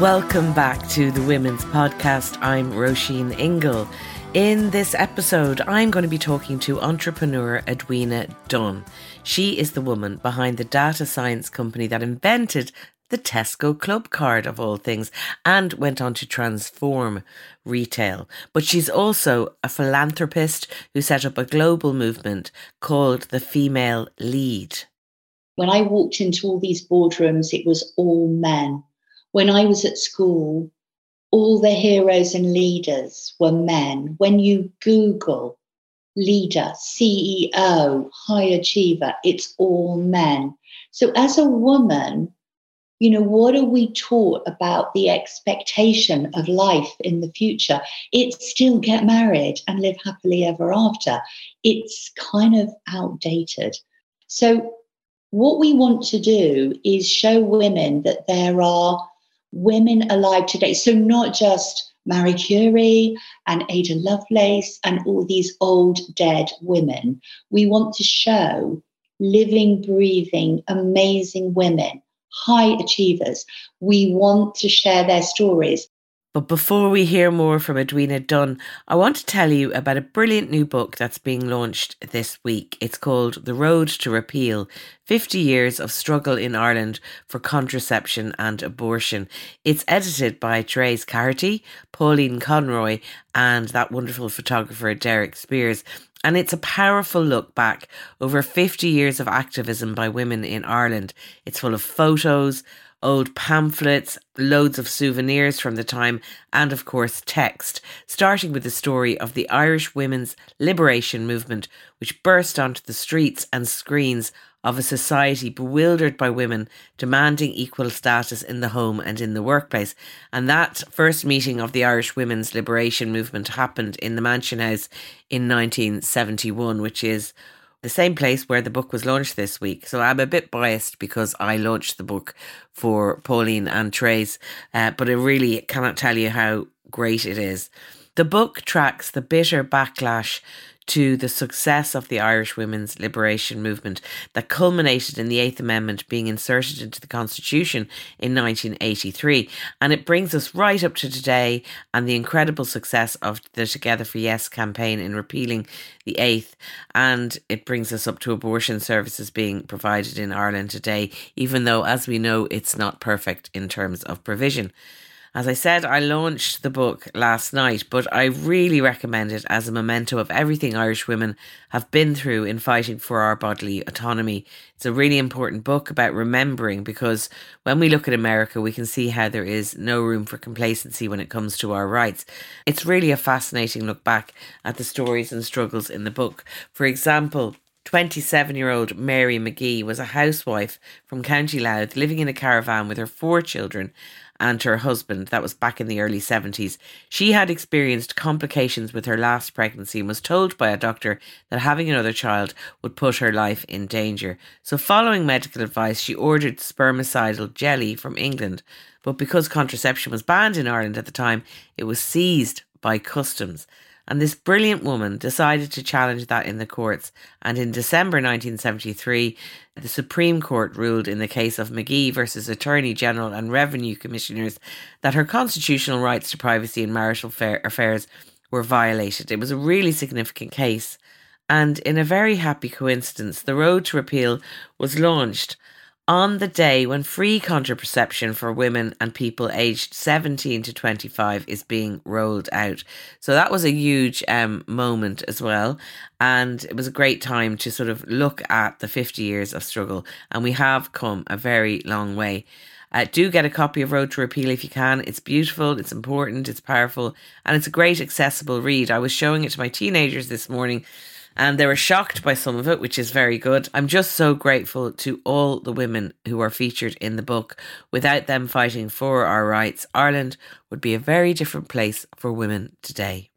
Welcome back to the Women's Podcast. I'm Roisin Ingle. In this episode, I'm going to be talking to entrepreneur Edwina Dunn. She is the woman behind the data science company that invented the Tesco Clubcard, of all things, and went on to transform retail. But she's also a philanthropist who set up a global movement called the Female Lead. When I walked into all these boardrooms, it was all men when I was at school, all the heroes and leaders were men. When you Google leader, CEO, high achiever, it's all men. So, as a woman, you know, what are we taught about the expectation of life in the future? It's still get married and live happily ever after. It's kind of outdated. So, what we want to do is show women that there are women alive today. So, not just Marie Curie and Ada Lovelace and all these old dead women. We want to show living, breathing, amazing women, high achievers. We want to share their stories. But before we hear more from Edwina Dunn, I want to tell you about a brilliant new book that's being launched this week. It's called The Road to Repeal 50 Years of Struggle in Ireland for Contraception and Abortion. It's edited by Therese Caherty, Pauline Conroy, and that wonderful photographer Derek Speirs. And it's a powerful look back over 50 years of activism by women in Ireland. It's full of photos, old pamphlets, loads of souvenirs from the time, and of course text, starting with the story of the Irish women's liberation movement, which burst onto the streets and screens of a society bewildered by women demanding equal status in the home and in the workplace. And that first meeting of the Irish women's liberation movement happened in the Mansion House in 1971, which is the same place where the book was launched this week. So I'm a bit biased because I launched the book for Pauline and Therese, uh, but I really cannot tell you how great it is. The book tracks the bitter backlash to the success of the Irish women's liberation movement that culminated in the Eighth Amendment being inserted into the Constitution in 1983. And it brings us right up to today and the incredible success of the Together for Yes campaign in repealing the Eighth. And it brings us up to abortion services being provided in Ireland today, even though, as we know, it's not perfect in terms of provision. As I said, I launched the book last night, but I really recommend it as a memento of everything Irish women have been through in fighting for our bodily autonomy. It's a really important book about remembering because when we look at America, we can see how there is no room for complacency when it comes to our rights. It's really a fascinating look back at the stories and struggles in the book. For example, 27 year old Mary McGee was a housewife from County Louth living in a caravan with her four children and her husband. That was back in the early 70s. She had experienced complications with her last pregnancy and was told by a doctor that having another child would put her life in danger. So, following medical advice, she ordered spermicidal jelly from England. But because contraception was banned in Ireland at the time, it was seized by customs. And this brilliant woman decided to challenge that in the courts. And in December 1973, the Supreme Court ruled in the case of McGee versus Attorney General and Revenue Commissioners that her constitutional rights to privacy in marital affairs were violated. It was a really significant case. And in a very happy coincidence, the road to repeal was launched on the day when free contraception for women and people aged 17 to 25 is being rolled out. So that was a huge um, moment as well. And it was a great time to sort of look at the 50 years of struggle. And we have come a very long way. Uh, do get a copy of Road to Repeal if you can. It's beautiful, it's important, it's powerful, and it's a great accessible read. I was showing it to my teenagers this morning and they were shocked by some of it, which is very good. I'm just so grateful to all the women who are featured in the book. Without them fighting for our rights, Ireland would be a very different place for women today.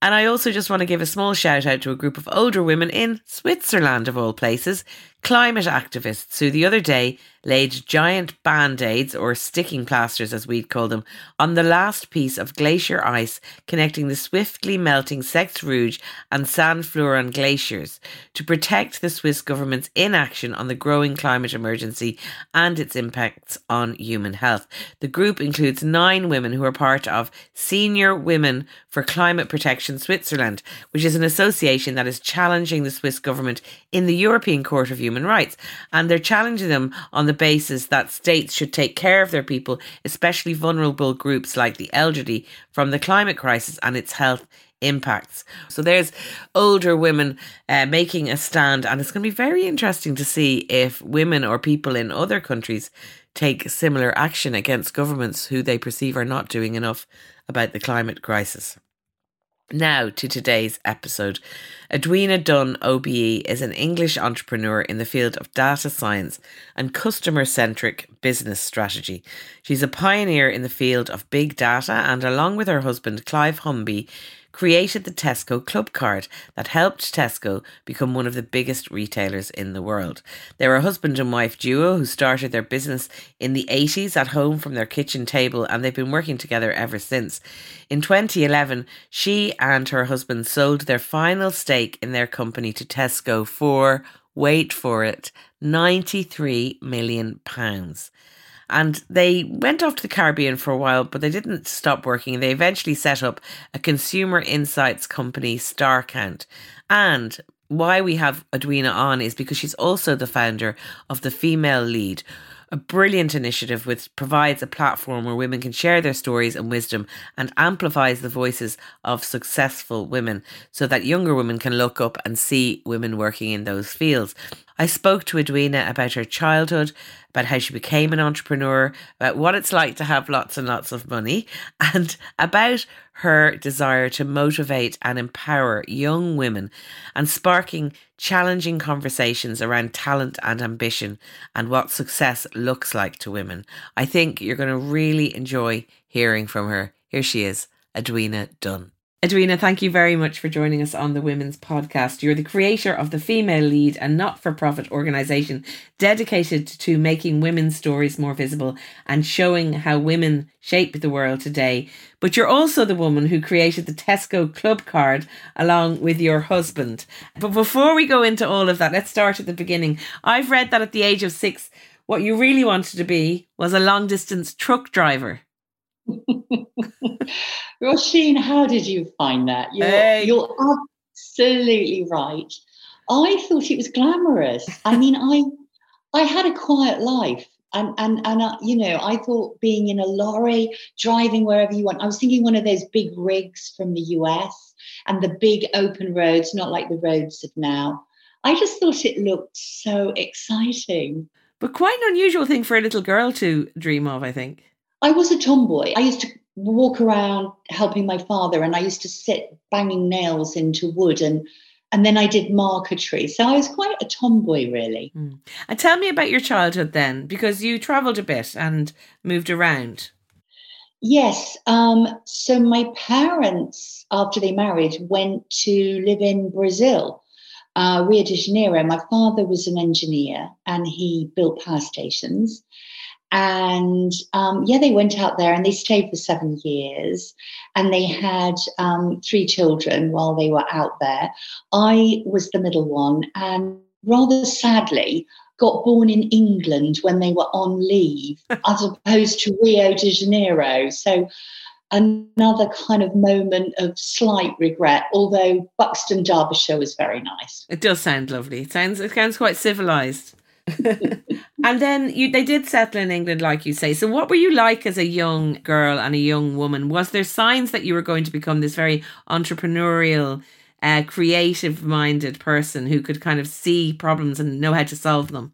And I also just want to give a small shout out to a group of older women in Switzerland, of all places, climate activists who the other day laid giant band aids, or sticking plasters as we'd call them, on the last piece of glacier ice connecting the swiftly melting Scex Rouge and Tsanfleuron glaciers to protect the Swiss government's inaction on the growing climate emergency and its impacts on human health. The group includes nine women who are part of Senior Women for Climate Protection Switzerland, which is an association that is challenging the Swiss government in the European Court of Human Rights. And they're challenging them on the basis that states should take care of their people, especially vulnerable groups like the elderly, from the climate crisis and its health impacts. So there's older women uh, making a stand, and it's going to be very interesting to see if women or people in other countries take similar action against governments who they perceive are not doing enough about the climate crisis. Now to today's episode. Edwina Dunn OBE is an English entrepreneur in the field of data science and customer centric business strategy. She's a pioneer in the field of big data and, along with her husband Clive Humby, created the Tesco Clubcard that helped Tesco become one of the biggest retailers in the world. They're a husband and wife duo who started their business in the 80s at home from their kitchen table and they've been working together ever since. In 2011, she and her husband sold their final stake in their company to Tesco for, wait for it, 93 million pounds and they went off to the Caribbean for a while, but they didn't stop working. They eventually set up a consumer insights company, StarCount. And why we have Edwina on is because she's also the founder of the Female Lead, a brilliant initiative which provides a platform where women can share their stories and wisdom and amplifies the voices of successful women so that younger women can look up and see women working in those fields. I spoke to Edwina about her childhood, about how she became an entrepreneur, about what it's like to have lots and lots of money, and about her desire to motivate and empower young women and sparking challenging conversations around talent and ambition and what success looks like to women. I think you're going to really enjoy hearing from her. Here she is, Edwina Dunn. Edwina, thank you very much for joining us on the Women's Podcast. You're the creator of the Female Lead, a not for profit organisation dedicated to making women's stories more visible and showing how women shape the world today. But you're also the woman who created the Tesco Clubcard along with your husband. But before we go into all of that, let's start at the beginning. I've read that at the age of six, what you really wanted to be was a long distance truck driver. Roisin, how did you find that? You're, hey. you're absolutely right. I thought it was glamorous. I mean, I I had a quiet life, and and and uh, you know, I thought being in a lorry, driving wherever you want. I was thinking one of those big rigs from the US and the big open roads, not like the roads of now. I just thought it looked so exciting. But quite an unusual thing for a little girl to dream of, I think. I was a tomboy. I used to walk around helping my father, and I used to sit banging nails into wood and and then I did marquetry. So I was quite a tomboy, really. Mm. And tell me about your childhood then, because you travelled a bit and moved around. Yes. Um, so my parents, after they married, went to live in Brazil, uh, Rio de Janeiro. My father was an engineer and he built power stations. And um, yeah, they went out there and they stayed for seven years and they had um, three children while they were out there. I was the middle one and rather sadly got born in England when they were on leave as opposed to Rio de Janeiro. So another kind of moment of slight regret, although Buxton, Derbyshire was very nice. It does sound lovely. It sounds it sounds quite civilized. And then you they did settle in England, like you say. So what were you like as a young girl and a young woman? Was there signs that you were going to become this very entrepreneurial, uh, creative minded person who could kind of see problems and know how to solve them?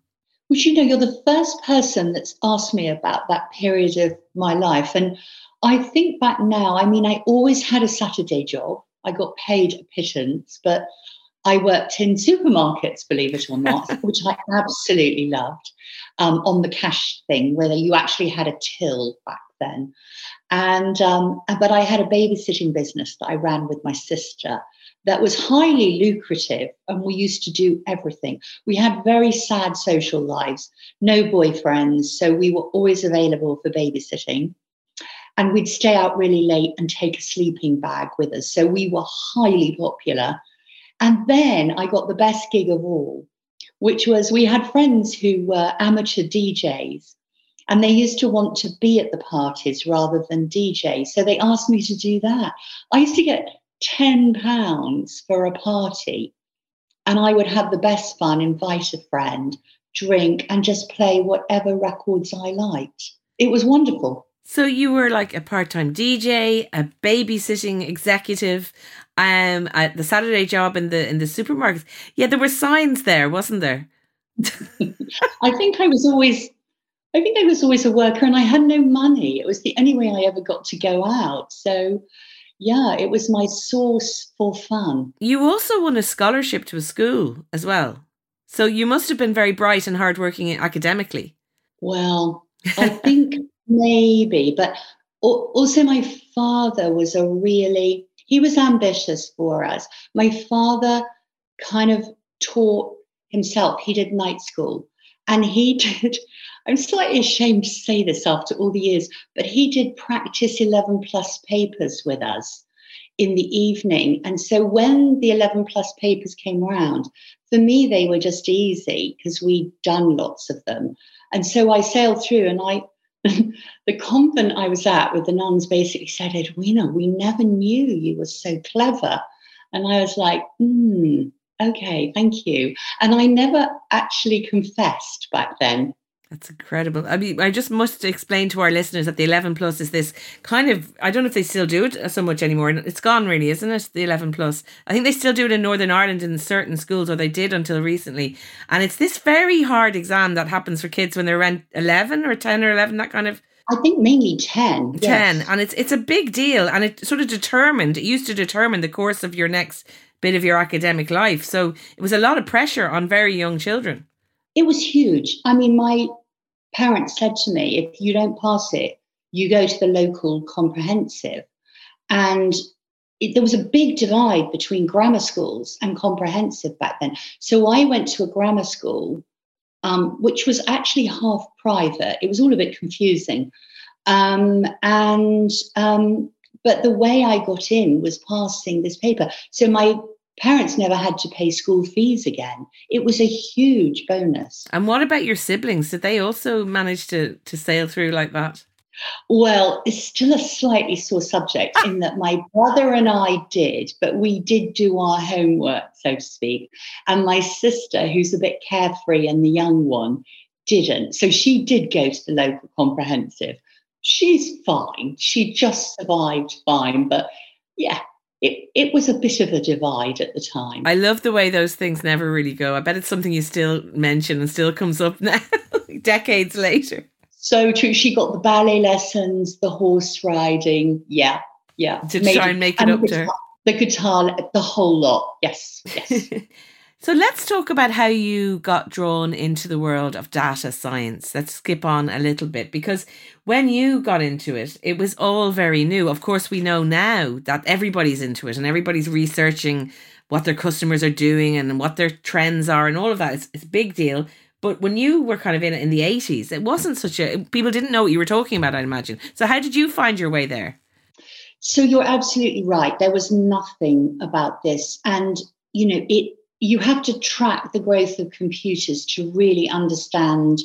Which you know, you're the first person that's asked me about that period of my life. And I think back now, I mean, I always had a Saturday job. I got paid a pittance, but I worked in supermarkets, believe it or not, which I absolutely loved, um, on the cash thing, where you actually had a till back then. And um, but I had a babysitting business that I ran with my sister that was highly lucrative, and we used to do everything. We had very sad social lives, no boyfriends, so we were always available for babysitting. And we'd stay out really late and take a sleeping bag with us. So we were highly popular and then I got the best gig of all, which was we had friends who were amateur DJs and they used to want to be at the parties rather than DJ. So they asked me to do that. I used to get 10 pounds for a party and I would have the best fun, invite a friend, drink, and just play whatever records I liked. It was wonderful. So you were like a part-time DJ, a babysitting executive, um, at the Saturday job in the in the supermarkets. Yeah, there were signs there, wasn't there? I think I was always I think I was always a worker and I had no money. It was the only way I ever got to go out. So yeah, it was my source for fun. You also won a scholarship to a school as well. So you must have been very bright and hardworking academically. Well, I think maybe, but also my father was a really he was ambitious for us. My father kind of taught himself. He did night school and he did i'm slightly ashamed to say this after all the years but he did practice 11 plus papers with us in the evening and so when the 11 plus papers came around for me they were just easy because we'd done lots of them and so i sailed through and i the convent I was at with the nuns basically said, Edwina, we never knew you were so clever. And I was like, hmm, okay, thank you. And I never actually confessed back then. That's incredible. I mean, I just must explain to our listeners that the 11 plus is this kind of, I don't know if they still do it so much anymore. It's gone really, isn't it? The 11 plus. I think they still do it in Northern Ireland in certain schools, or they did until recently. And it's this very hard exam that happens for kids when they're around 11 or 10 or 11, that kind of. I think mainly 10. 10. Yes. And it's, it's a big deal. And it sort of determined, it used to determine the course of your next bit of your academic life. So it was a lot of pressure on very young children. It was huge. I mean, my parents said to me, if you don't pass it, you go to the local comprehensive. And it, there was a big divide between grammar schools and comprehensive back then. So I went to a grammar school, um, which was actually half private. It was all a bit confusing. Um, and um, but the way I got in was passing this paper. So my parents never had to pay school fees again. It was a huge bonus. And what about your siblings? Did they also manage to to sail through like that? Well, it's still a slightly sore subject ah! in that my brother and I did, but we did do our homework, so to speak. And my sister, who's a bit carefree and the young one, didn't. So she did go to the local comprehensive. She's fine. She just survived fine. But yeah, it, it was a bit of a divide at the time. I love the way those things never really go. I bet it's something you still mention and still comes up now, decades later. So true. She got the ballet lessons, the horse riding. Yeah, yeah. To try and make it up to her. The guitar, the whole lot. Yes, yes. So let's talk about how you got drawn into the world of data science. Let's skip on a little bit because when you got into it, it was all very new. Of course, we know now that everybody's into it and everybody's researching what their customers are doing and what their trends are and all of that. It's, it's a big deal. But when you were kind of in it in the 80s, it wasn't such a, people didn't know what you were talking about, I imagine. So how did you find your way there? So you're absolutely right. There was nothing about this. And, you know, it, you have to track the growth of computers to really understand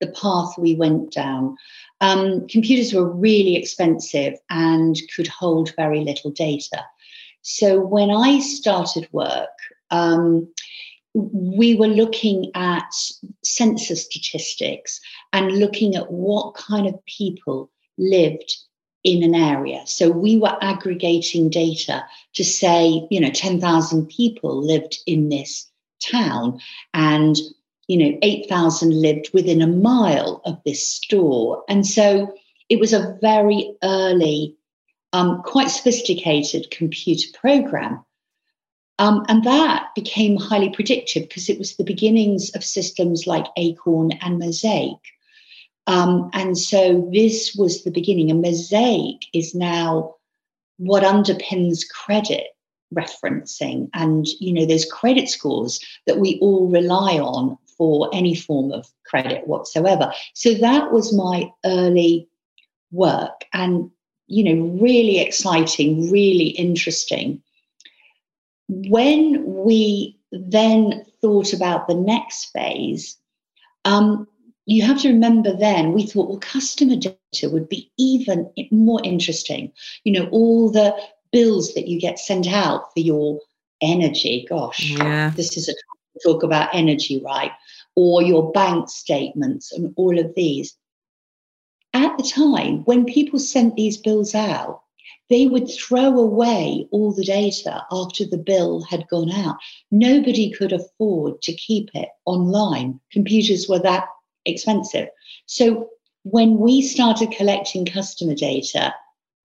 the path we went down. Um, computers were really expensive and could hold very little data. So when I started work, um, we were looking at census statistics and looking at what kind of people lived in an area. So we were aggregating data to say, you know, 10,000 people lived in this town and, you know, 8,000 lived within a mile of this store. And so it was a very early, um, quite sophisticated computer program. Um, and that became highly predictive because it was the beginnings of systems like Acorn and Mosaic. Um, and so this was the beginning. And Mosaic is now what underpins credit referencing. And, you know, there's credit scores that we all rely on for any form of credit whatsoever. So that was my early work and, you know, really exciting, really interesting. When we then thought about the next phase, um, you have to remember then we thought well customer data would be even more interesting. You know all the bills that you get sent out for your energy gosh yeah. this is a talk about energy right? Or your bank statements and all of these. At the time when people sent these bills out they would throw away all the data after the bill had gone out. Nobody could afford to keep it online. Computers were that expensive. So when we started collecting customer data,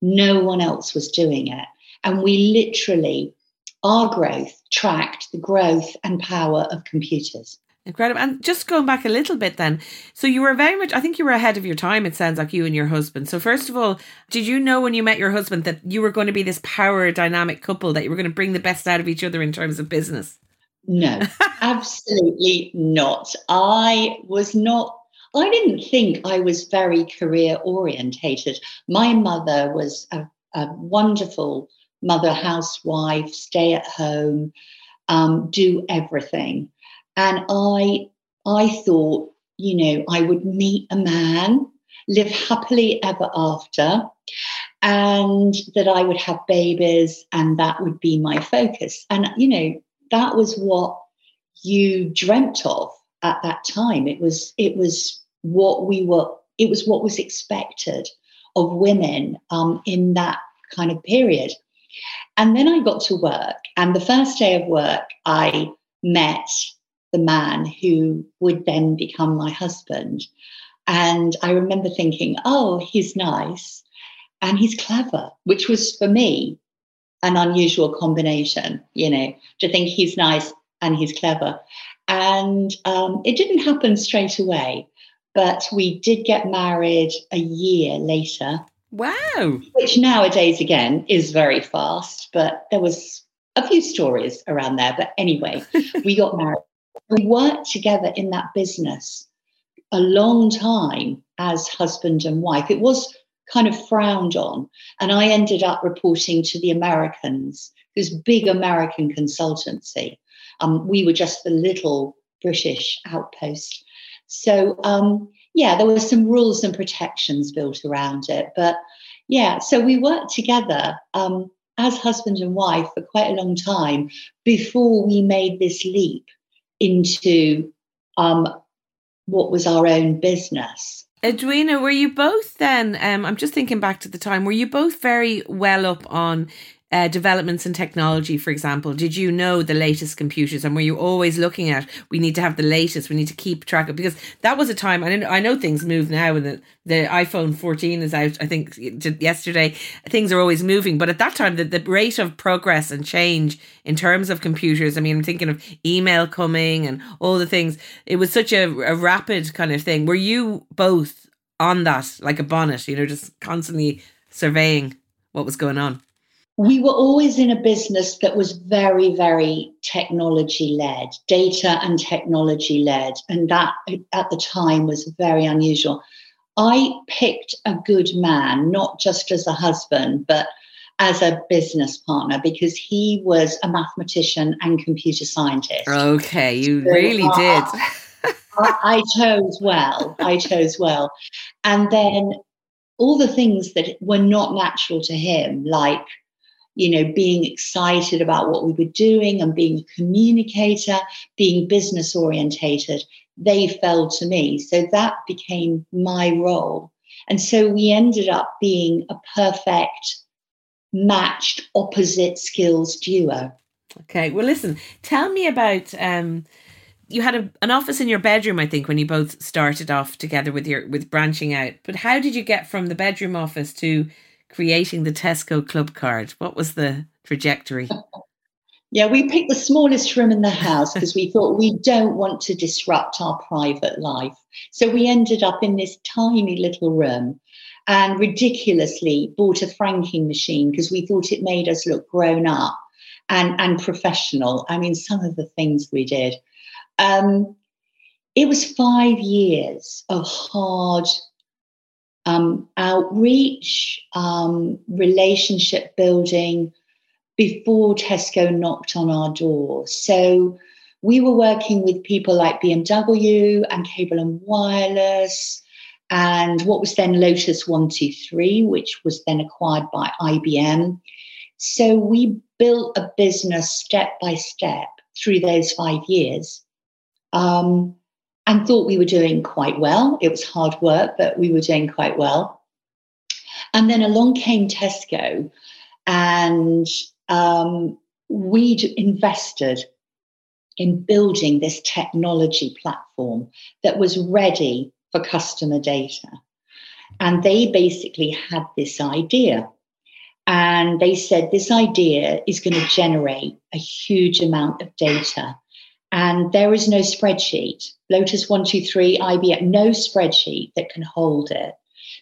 no one else was doing it. And we literally, our growth tracked the growth and power of computers. Incredible. And just going back a little bit then. So you were very much, I think you were ahead of your time, it sounds like you and your husband. So, first of all, did you know when you met your husband that you were going to be this power dynamic couple, that you were going to bring the best out of each other in terms of business? No, absolutely not. I was not I didn't think I was very career orientated. My mother was a, a wonderful mother, housewife, stay at home, um, do everything. And I, I thought, you know, I would meet a man, live happily ever after, and that I would have babies, and that would be my focus. And, you know, that was what you dreamt of at that time. It was, it was what we were, it was what was expected of women um, in that kind of period. And then I got to work, and the first day of work, I met the man who would then become my husband. And I remember thinking, oh, he's nice and he's clever, which was for me an unusual combination, you know, to think he's nice and he's clever. And um, it didn't happen straight away. But we did get married a year later. Wow. Which nowadays, again, is very fast. But there was a few stories around there. But anyway, we got married. We worked together in that business a long time as husband and wife. It was kind of frowned on. And I ended up reporting to the Americans, this big American consultancy. Um, we were just the little British outpost. So, um, yeah, there were some rules and protections built around it. But yeah, so we worked together um, as husband and wife for quite a long time before we made this leap into um, what was our own business. Edwina, were you both then? Um, I'm just thinking back to the time. Were you both very well up on uh, developments in technology, for example? Did you know the latest computers, and were you always looking at we need to have the latest, we need to keep track of because that was a time. I know, I know things move now, and the, the iPhone 14 is out. I think yesterday things are always moving, but at that time, the, the rate of progress and change in terms of computers. I mean, I'm thinking of email coming and all the things. It was such a, a rapid kind of thing. Were you both on that like a bonnet? You know, just constantly surveying what was going on we were always in a business that was very, very technology led, data and technology led. And that at the time was very unusual. I picked a good man, not just as a husband, but as a business partner because he was a mathematician and computer scientist. Okay, you so really uh, did. I, I chose well. I chose well. And then all the things that were not natural to him, like you know, being excited about what we were doing and being a communicator, being business orientated, they fell to me. So that became my role. And so we ended up being a perfect, matched, opposite skills duo. Okay. Well, listen, tell me about. Um, you had a, an office in your bedroom, I think, when you both started off together with your with branching out. But how did you get from the bedroom office to creating the Tesco Clubcard? What was the trajectory? Yeah, we picked the smallest room in the house because we thought we don't want to disrupt our private life. So we ended up in this tiny little room and ridiculously bought a franking machine because we thought it made us look grown up and, and professional. I mean, some of the things we did. Um, it was five years of hard um, outreach, um, relationship building before Tesco knocked on our door. So we were working with people like BMW and Cable and Wireless and what was then Lotus 123, which was then acquired by IBM. So we built a business step by step through those five years. Um, and thought we were doing quite well. It was hard work, but we were doing quite well. And then along came Tesco, and um, we'd invested in building this technology platform that was ready for customer data. And they basically had this idea. And they said this idea is going to generate a huge amount of data and there is no spreadsheet. Lotus 123, IBM, no spreadsheet that can hold it.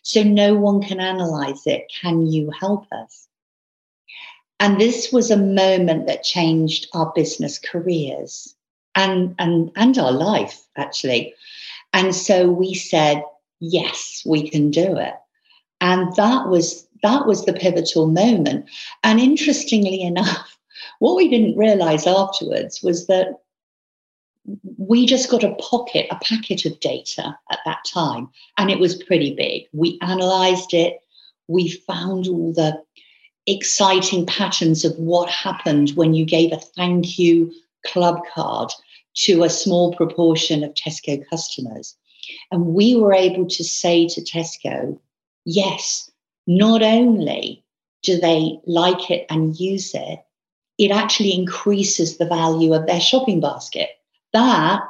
So no one can analyze it. Can you help us? And this was a moment that changed our business careers and, and, and our life, actually. And so we said, yes, we can do it. And that was that was the pivotal moment. And interestingly enough, what we didn't realize afterwards was that we just got a pocket, a packet of data at that time, and it was pretty big. We analyzed it, we found all the exciting patterns of what happened when you gave a thank you club card to a small proportion of Tesco customers. And we were able to say to Tesco, yes, not only do they like it and use it, it actually increases the value of their shopping basket that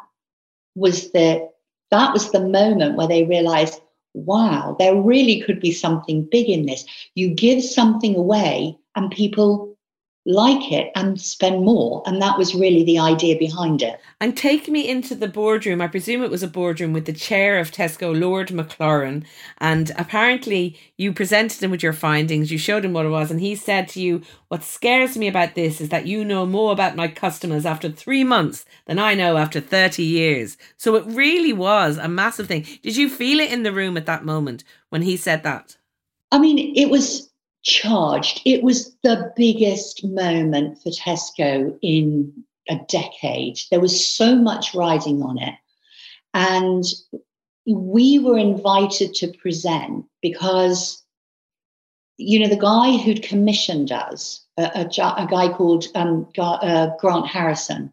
was the that was the moment where they realized wow there really could be something big in this. You give something away and people like it and spend more. And that was really the idea behind it. And take me into the boardroom. I presume it was a boardroom with the chair of Tesco, Lord Maclaurin. And apparently you presented him with your findings, you showed him what it was, and he said to you, What scares me about this is that you know more about my customers after three months than I know after 30 years. So it really was a massive thing. Did you feel it in the room at that moment when he said that? I mean, it was charged. It was the biggest moment for Tesco in a decade. There was so much riding on it. And we were invited to present because, you know, the guy who'd commissioned us, a, a, a guy called um, uh, Grant Harrison,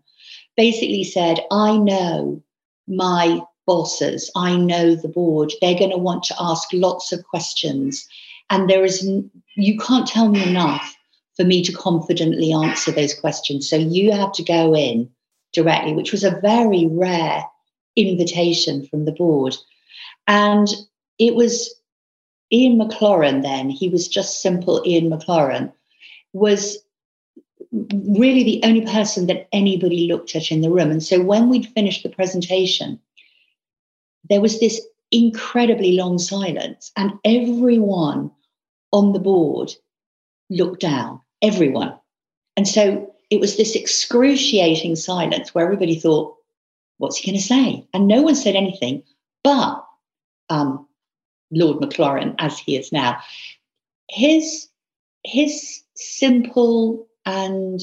basically said, I know my bosses, I know the board, they're going to want to ask lots of questions and there is, you can't tell me enough for me to confidently answer those questions. So you have to go in directly, which was a very rare invitation from the board. And it was Ian Maclaurin then, he was just simple Ian Maclaurin, was really the only person that anybody looked at in the room. And so when we'd finished the presentation, there was this incredibly long silence, and everyone on the board looked down, everyone. And so it was this excruciating silence where everybody thought, what's he going to say? And no one said anything, but um, Lord Maclaurin, as he is now, his, his simple and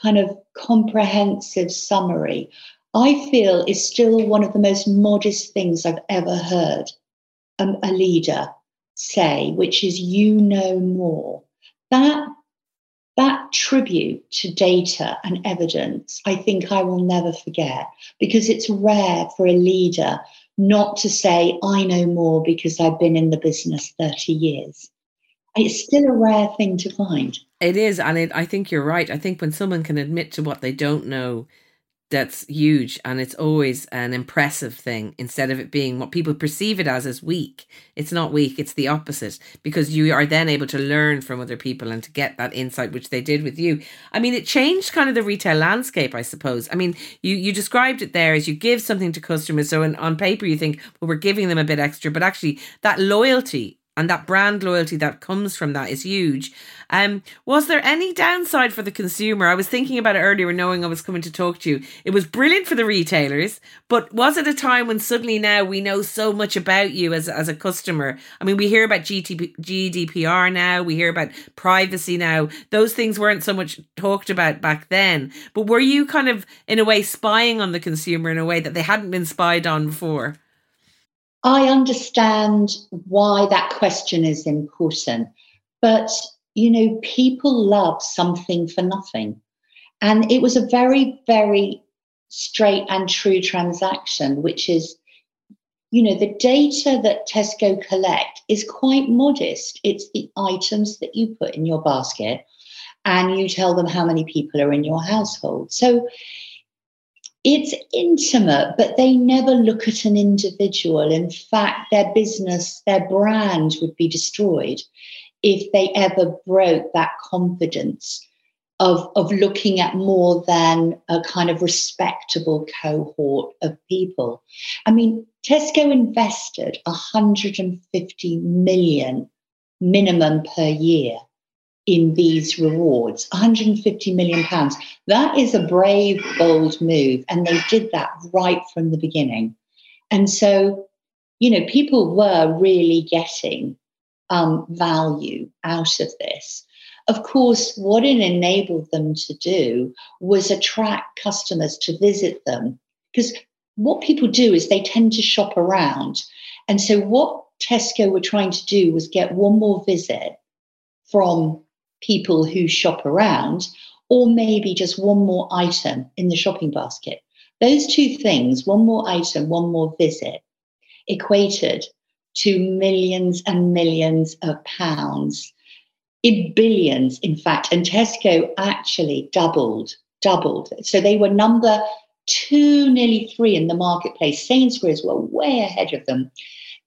kind of comprehensive summary, I feel is still one of the most modest things I've ever heard um, a leader say, which is you know more. That that tribute to data and evidence, I think I will never forget because it's rare for a leader not to say, I know more because I've been in the business 30 years. It's still a rare thing to find. It is. And it, I think you're right. I think when someone can admit to what they don't know, that's huge and it's always an impressive thing instead of it being what people perceive it as as weak. It's not weak it's the opposite because you are then able to learn from other people and to get that insight which they did with you. I mean it changed kind of the retail landscape i suppose. I mean you you described it there as you give something to customers so in, on paper you think well we're giving them a bit extra but actually that loyalty and that brand loyalty that comes from that is huge. Um, was there any downside for the consumer? I was thinking about it earlier, knowing I was coming to talk to you. It was brilliant for the retailers, but was it a time when suddenly now we know so much about you as as a customer? I mean, we hear about GTP, GDPR now, we hear about privacy now. Those things weren't so much talked about back then. But were you kind of in a way spying on the consumer in a way that they hadn't been spied on before? I understand why that question is important, but you know, people love something for nothing. And it was a very, very straight and true transaction, which is, you know, the data that Tesco collect is quite modest. It's the items that you put in your basket and you tell them how many people are in your household. So it's intimate, but they never look at an individual. In fact, their business, their brand would be destroyed if they ever broke that confidence of, of looking at more than a kind of respectable cohort of people. I mean, Tesco invested 150 million minimum per year in these rewards. 150 million pounds. That is a brave bold move and they did that right from the beginning. And so you know people were really getting um, value out of this. Of course what it enabled them to do was attract customers to visit them because what people do is they tend to shop around. And so what tesco were trying to do was get one more visit from people who shop around, or maybe just one more item in the shopping basket. Those two things, one more item, one more visit, equated to millions and millions of pounds, in billions, in fact. And Tesco actually doubled, doubled. So they were number two, nearly three in the marketplace. Sainsbury's were way ahead of them.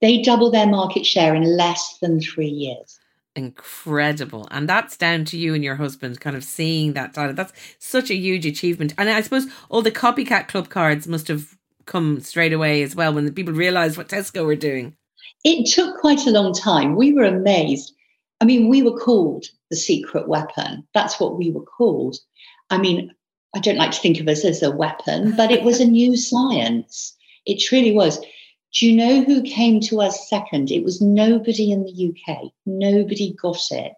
They doubled their market share in less than three years incredible. And that's down to you and your husband kind of seeing that data. That's such a huge achievement. And i suppose all the copycat club cards must have come straight away as well when the people realized what tesco were doing. It took quite a long time. We were amazed. I mean we were called the secret weapon. That's what we were called. I mean i don't like to think of us as a weapon but it was a new science. It truly was do you know who came to us second? It was nobody in the UK. Nobody got it.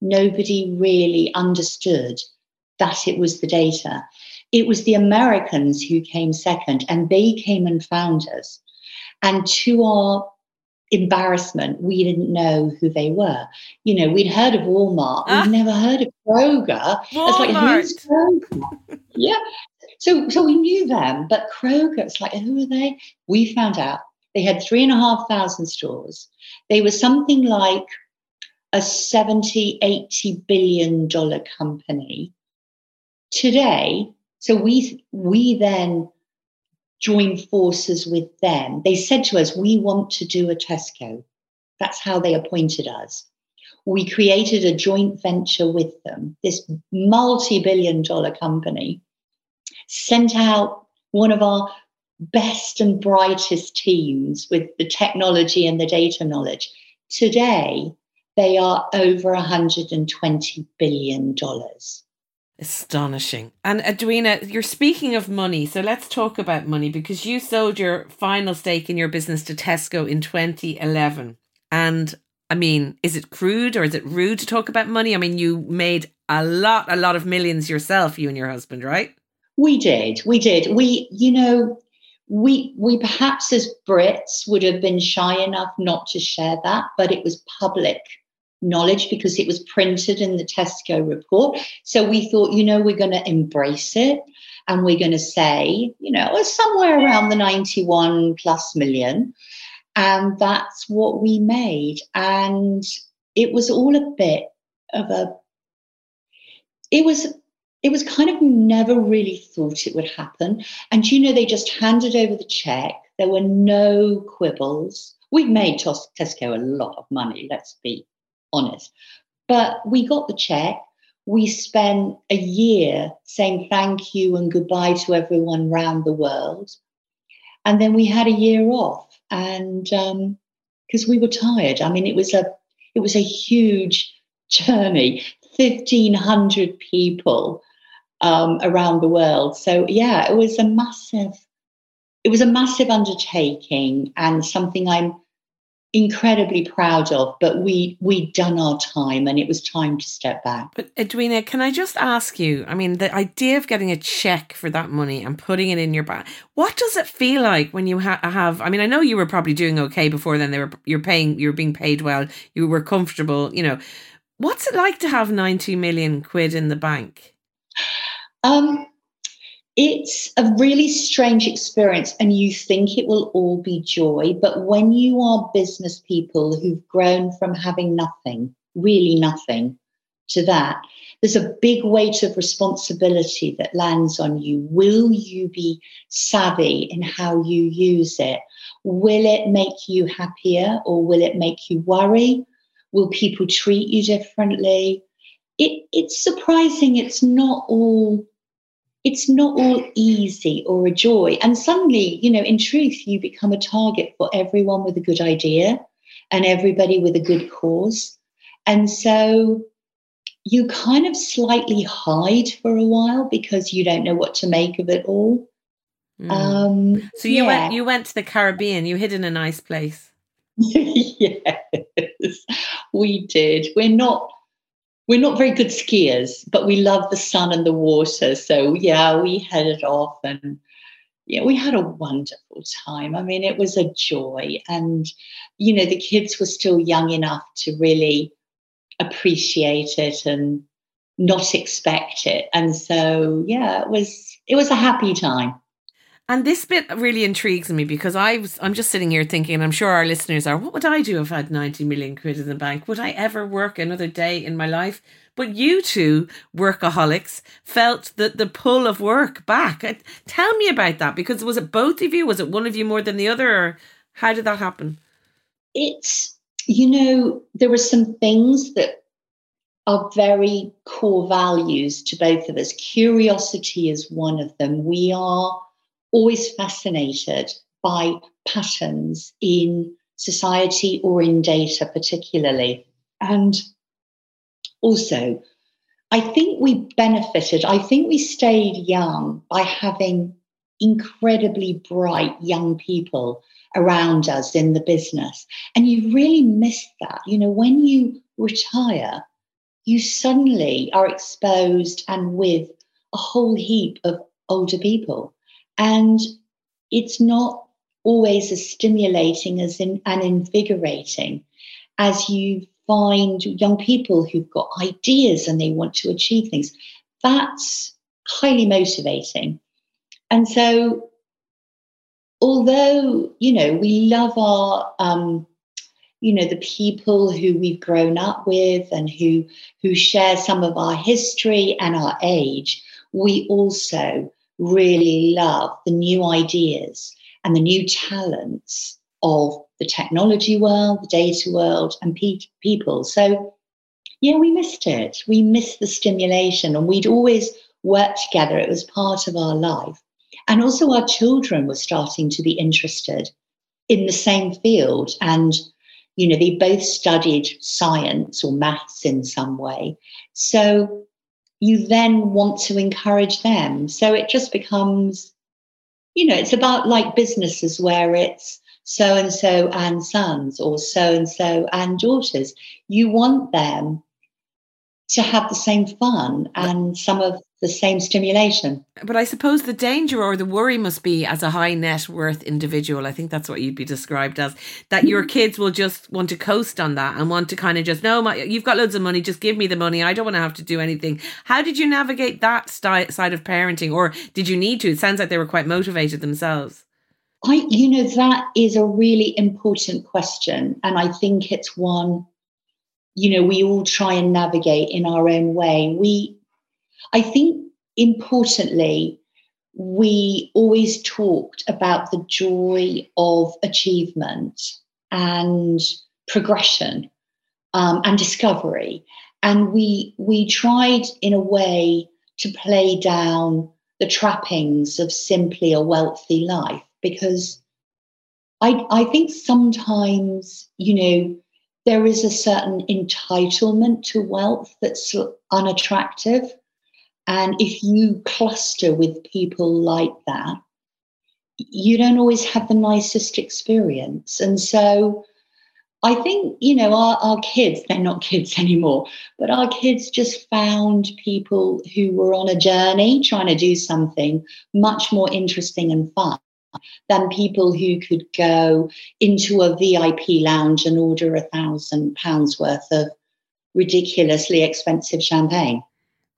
Nobody really understood that it was the data. It was the Americans who came second, and they came and found us. And to our embarrassment, we didn't know who they were. You know, we'd heard of Walmart, ah. we'd never heard of Kroger. Walmart. It's like, who's Kroger? yeah. So, so we knew them, but Kroger, it's like, who are they? We found out they had three and a half thousand stores. They were something like a 70, 80 billion dollar company. Today, so we we then joined forces with them. They said to us, we want to do a Tesco. That's how they appointed us. We created a joint venture with them, this multi billion dollar company, sent out one of our best and brightest teams with the technology and the data knowledge. Today, they are over $120 billion. Astonishing. And Edwina, you're speaking of money. So let's talk about money because you sold your final stake in your business to Tesco in 2011. And I mean, is it crude or is it rude to talk about money? I mean, you made a lot, a lot of millions yourself, you and your husband, right? We did. We did. We, you know, we we perhaps as Brits would have been shy enough not to share that, but it was public knowledge because it was printed in the Tesco report. So we thought, you know, we're going to embrace it and we're going to say, you know, it was somewhere around the 91 plus million. And that's what we made. And it was all a bit of a, it was it was kind of never really thought it would happen. And you know, they just handed over the check. There were no quibbles. We made Tesco a lot of money, let's be honest. But we got the check. We spent a year saying thank you and goodbye to everyone around the world. And then we had a year off. And because um, we were tired. I mean, it was a it was a huge journey. 1,500 people um, around the world. So yeah, it was a massive, it was a massive undertaking and something I'm incredibly proud of. But we we'd done our time, and it was time to step back. But Edwina, can I just ask you? I mean, the idea of getting a check for that money and putting it in your bank, what does it feel like when you ha- have? I mean, I know you were probably doing okay before then. They were you're paying, you're being paid well, you were comfortable. You know, what's it like to have ninety million quid in the bank? Um, it's a really strange experience, and you think it will all be joy. But when you are business people who've grown from having nothing, really nothing, to that, there's a big weight of responsibility that lands on you. Will you be savvy in how you use it? Will it make you happier or will it make you worry? Will people treat you differently? It, it's surprising it's not all it's not all easy or a joy. And suddenly, you know, in truth, you become a target for everyone with a good idea and everybody with a good cause. And so you kind of slightly hide for a while because you don't know what to make of it all. Mm. Um, so you yeah. went you went to the Caribbean, you hid in a nice place. yes, we did. We're not we're not very good skiers, but we love the sun and the water. So yeah, we headed off and yeah, we had a wonderful time. I mean, it was a joy. And, you know, the kids were still young enough to really appreciate it and not expect it. And so, yeah, it was it was a happy time. And this bit really intrigues me because I was, I'm just sitting here thinking, and I'm sure our listeners are, what would I do if I had 90 million quid in the bank? Would I ever work another day in my life? But you two workaholics felt that the pull of work back. Uh, tell me about that because was it both of you? Was it one of you more than the other? Or how did that happen? It's, you know, there were some things that are very core values to both of us. Curiosity is one of them. We are always fascinated by patterns in society or in data, particularly. And also, I think we benefited, I think we stayed young by having incredibly bright young people around us in the business. And you really miss that. You know, when you retire, you suddenly are exposed and with a whole heap of older people and it's not always as stimulating as in, and invigorating as you find young people who've got ideas and they want to achieve things. That's highly motivating. And so, although, you know, we love our, um, you know, the people who we've grown up with and who, who share some of our history and our age, we also really love the new ideas and the new talents of the technology world, the data world, and pe- people. So, yeah, we missed it. We missed the stimulation, and we'd always worked together. It was part of our life. And also, our children were starting to be interested in the same field. And, you know, they both studied science or maths in some way. So, you then want to encourage them. So it just becomes, you know, it's about like businesses where it's so and so and sons or so and so and daughters. You want them to have the same fun and some of the same stimulation. But I suppose the danger or the worry must be as a high net worth individual, I think that's what you'd be described as, that your mm-hmm. kids will just want to coast on that and want to kind of just, no, my, you've got loads of money, just give me the money. I don't want to have to do anything. How did you navigate that st- side of parenting or did you need to? It sounds like they were quite motivated themselves. I, you know, that is a really important question. And I think it's one, you know, we all try and navigate in our own way. We, I think importantly, we always talked about the joy of achievement and progression um, and discovery. And we, we tried in a way to play down the trappings of simply a wealthy life because I, I think sometimes, you know, there is a certain entitlement to wealth that's unattractive. And if you cluster with people like that, you don't always have the nicest experience. And so I think, you know, our, our kids, they're not kids anymore, but our kids just found people who were on a journey trying to do something much more interesting and fun than people who could go into a VIP lounge and order a thousand pounds worth of ridiculously expensive champagne.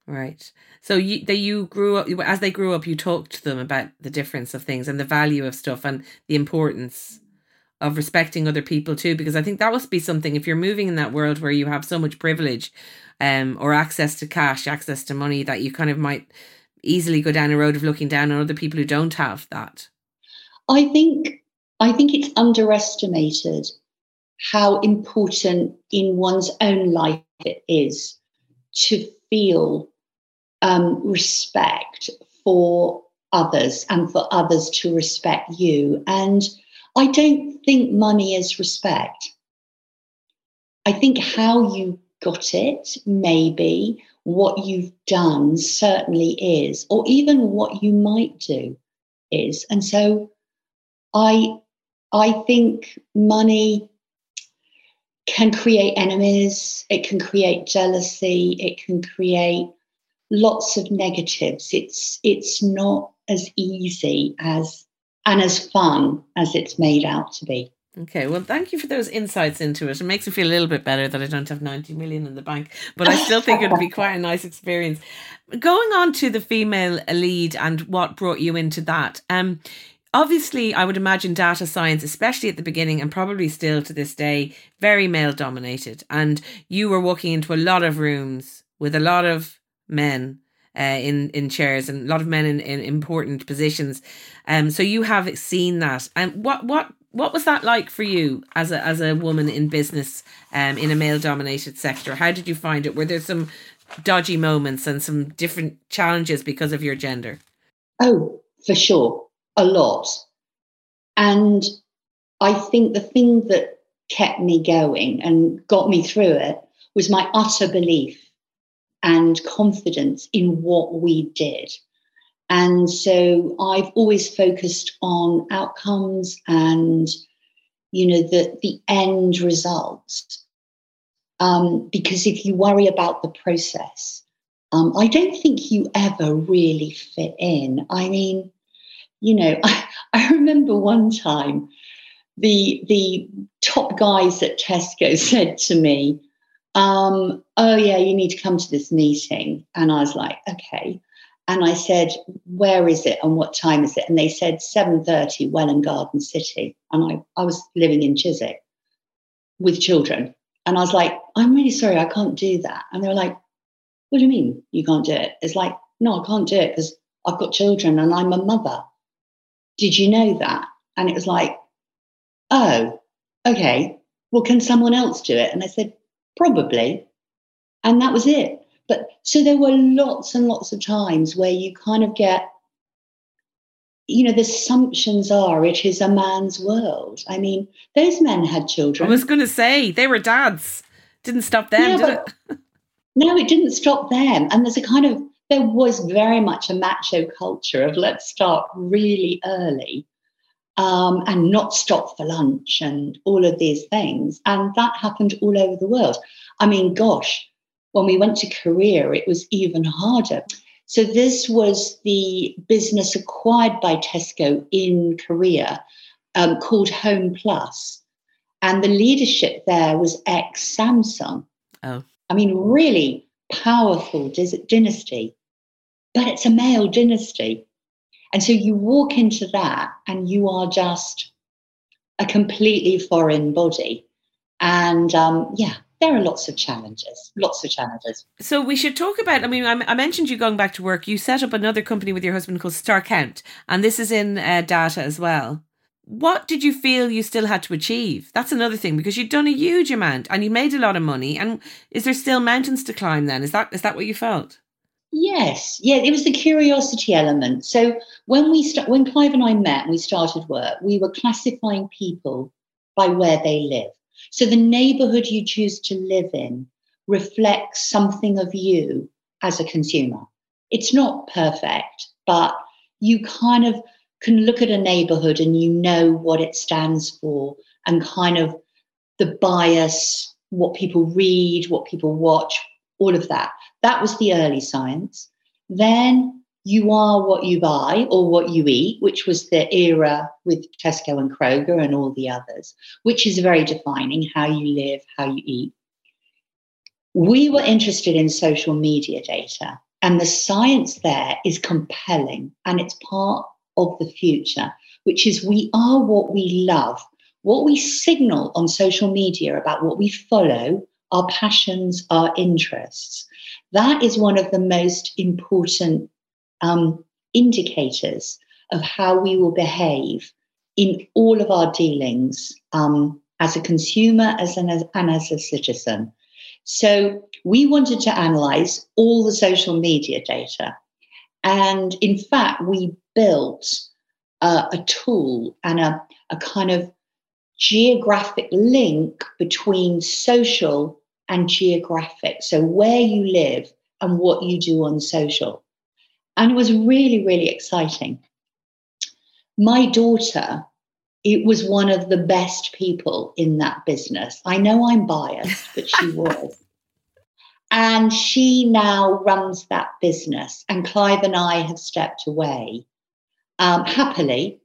Right. So you that you grew up as they grew up, you talked to them about the difference of things and the value of stuff and the importance of respecting other people too. Because I think that must be something if you're moving in that world where you have so much privilege, um, or access to cash, access to money, that you kind of might easily go down a road of looking down on other people who don't have that. I think I think it's underestimated how important in one's own life it is to feel um, respect for others and for others to respect you. And I don't think money is respect. I think how you got it, maybe, what you've done certainly is, or even what you might do is. And so I I think money can create enemies, it can create jealousy, it can create lots of negatives. It's it's not as easy as and as fun as it's made out to be. Okay, well, thank you for those insights into it. It makes me feel a little bit better that I don't have 90 million in the bank, but I still think it would be quite a nice experience. Going on to the female lead and what brought you into that. Um, obviously, I would imagine data science, especially at the beginning and probably still to this day, very male dominated. And you were walking into a lot of rooms with a lot of men uh, in in chairs and a lot of men in, in important positions. Um, so you have seen that. And what what what was that like for you as a as a woman in business um, in a male dominated sector? How did you find it? Were there some dodgy moments and some different challenges because of your gender? Oh, for sure a lot. And I think the thing that kept me going and got me through it was my utter belief and confidence in what we did. And so I've always focused on outcomes and, you know, the, the end results. Um, because if you worry about the process, um, I don't think you ever really fit in. I mean, you know, I, I remember one time the the top guys at Tesco said to me, um, "Oh yeah, you need to come to this meeting," and I was like, "Okay." And I said, "Where is it and what time is it?" And they said, "7:30, Welwyn Garden City." And I I was living in Chiswick with children, and I was like, "I'm really sorry, I can't do that." And they were like, "What do you mean you can't do it?" It's like, "No, I can't do it because I've got children and I'm a mother." Did you know that? And it was like, Oh, okay. Well, can someone else do it? And I said, Probably. And that was it. But so there were lots and lots of times where you kind of get, you know, the assumptions are it is a man's world. I mean, those men had children. I was going to say they were dads. Didn't stop them, yeah, did it? no, it didn't stop them. And there's a kind of there was very much a macho culture of let's start really early um, and not stop for lunch and all of these things. And that happened all over the world. I mean, gosh, when we went to Korea, it was even harder. So this was the business acquired by Tesco in Korea um, called Home Plus. And the leadership there was ex Samsung. Oh. I mean, really powerful dynasty, but it's a male dynasty. And so you walk into that and you are just a completely foreign body. And um, yeah, there are lots of challenges, lots of challenges. So we should talk about. I mean, I, mentioned you going back to work. You set up another company with your husband called StarCount, and this is in uh, data as well. What did you feel you still had to achieve? That's another thing because you'd done a huge amount and you made a lot of money. And is there still mountains to climb? Then is that is that what you felt? Yes, yeah, it was the curiosity element. So when we st- when Clive and I met and we started work, we were classifying people by where they live. So the neighborhood you choose to live in reflects something of you as a consumer. It's not perfect, but you kind of can look at a neighborhood and you know what it stands for and kind of the bias, what people read, what people watch, all of that. That was the early science. Then you are what you buy or what you eat, which was the era with Tesco and Kroger and all the others, which is very defining how you live, how you eat. We were interested in social media data, and the science there is compelling and it's part of the future, which is we are what we love. What we signal on social media about what we follow, our passions, our interests, that is one of the most important um, indicators of how we will behave in all of our dealings um, as a consumer as an, as, and as a citizen. So we wanted to analyze all the social media data. And in fact, we built uh, a tool and a, a kind of geographic link between social and geographic. So, where you live and what you do on social. And it was really, really exciting. My daughter, it was one of the best people in that business. I know I'm biased, but she was. And she now runs that business. And Clive and I have stepped away um, happily.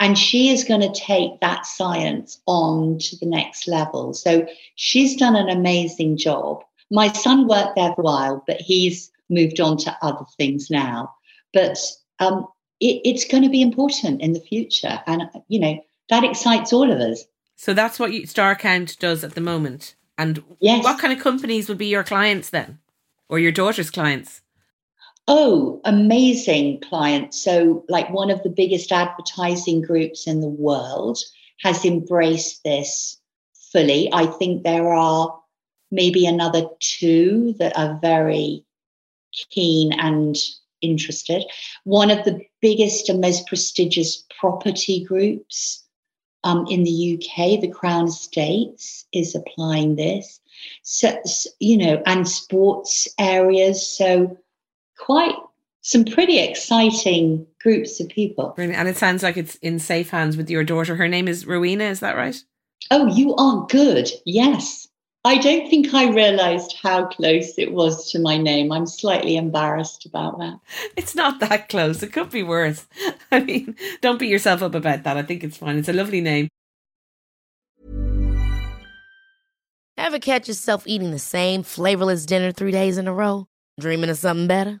And she is going to take that science on to the next level. So she's done an amazing job. My son worked there for a while, but he's moved on to other things now. But um, it, it's going to be important in the future. And, you know, that excites all of us. So that's what you, StarCount does at the moment. And yes. what kind of companies would be your clients then? Or your daughter's clients? Oh, amazing clients. So, like one of the biggest advertising groups in the world has embraced this fully. I think there are maybe another two that are very keen and interested. One of the biggest and most prestigious property groups um, in the UK, the Crown Estates, is applying this. So, you know, and sports areas. So, quite some pretty exciting groups of people. And it sounds like it's in safe hands with your daughter. Her name is Rowena, is that right? Oh, you are good. Yes. I don't think I realized how close it was to my name. I'm slightly embarrassed about that. It's not that close. It could be worse. I mean, don't beat yourself up about that. I think it's fine. It's a lovely name. Ever catch yourself eating the same flavorless dinner three days in a row? Dreaming of something better?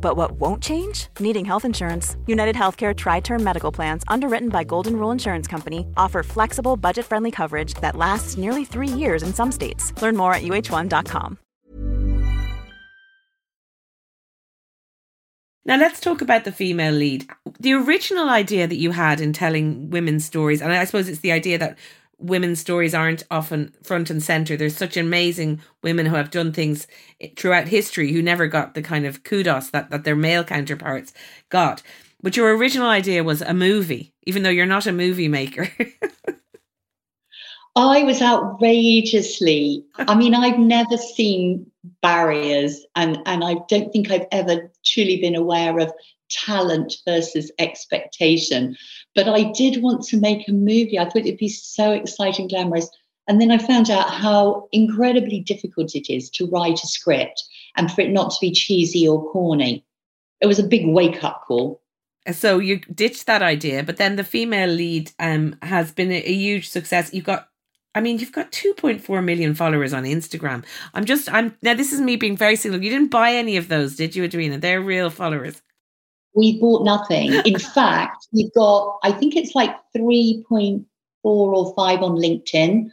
but what won't change? Needing health insurance. United Healthcare Tri Term Medical Plans, underwritten by Golden Rule Insurance Company, offer flexible, budget friendly coverage that lasts nearly three years in some states. Learn more at uh1.com. Now, let's talk about the female lead. The original idea that you had in telling women's stories, and I suppose it's the idea that women's stories aren't often front and center. There's such amazing women who have done things throughout history who never got the kind of kudos that, that their male counterparts got. But your original idea was a movie, even though you're not a movie maker. I was outrageously, I mean, I've never seen barriers, and, and I don't think I've ever truly been aware of talent versus expectation. But I did want to make a movie. I thought it'd be so exciting, glamorous. And then I found out how incredibly difficult it is to write a script and for it not to be cheesy or corny. It was a big wake up call. So you ditched that idea, but then the female lead um, has been a, a huge success. You've got I mean, you've got 2.4 million followers on Instagram. I'm just, I'm now. This is me being very single. You didn't buy any of those, did you, Edwina? They're real followers. We bought nothing. In fact, we've got, I think it's like 3.4 or 5 on LinkedIn.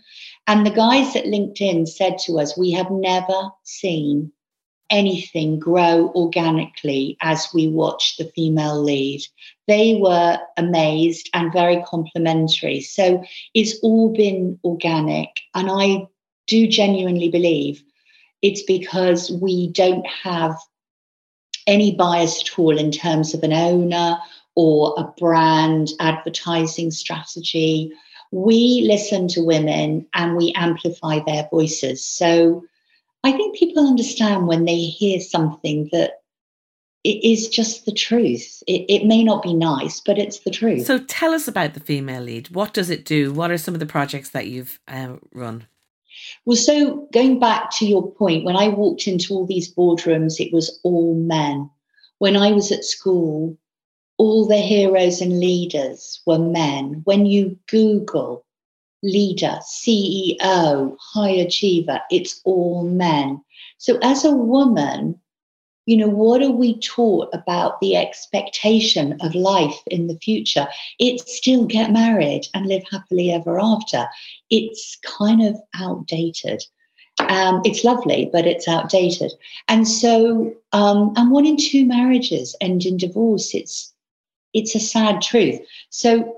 And the guys at LinkedIn said to us, we have never seen anything grow organically as we watched the female lead. They were amazed and very complimentary. So it's all been organic. And I do genuinely believe it's because we don't have any bias at all in terms of an owner or a brand advertising strategy. We listen to women and we amplify their voices. So I think people understand when they hear something that it is just the truth. It, it may not be nice, but it's the truth. So tell us about the female lead. What does it do? What are some of the projects that you've uh, run? Well, so going back to your point, when I walked into all these boardrooms, it was all men. When I was at school, all the heroes and leaders were men. When you Google leader, CEO, high achiever, it's all men. So as a woman, you know, what are we taught about the expectation of life in the future? It's still get married and live happily ever after. It's kind of outdated. Um, it's lovely, but it's outdated. And so, um, and one in two marriages end in divorce. It's it's a sad truth. So,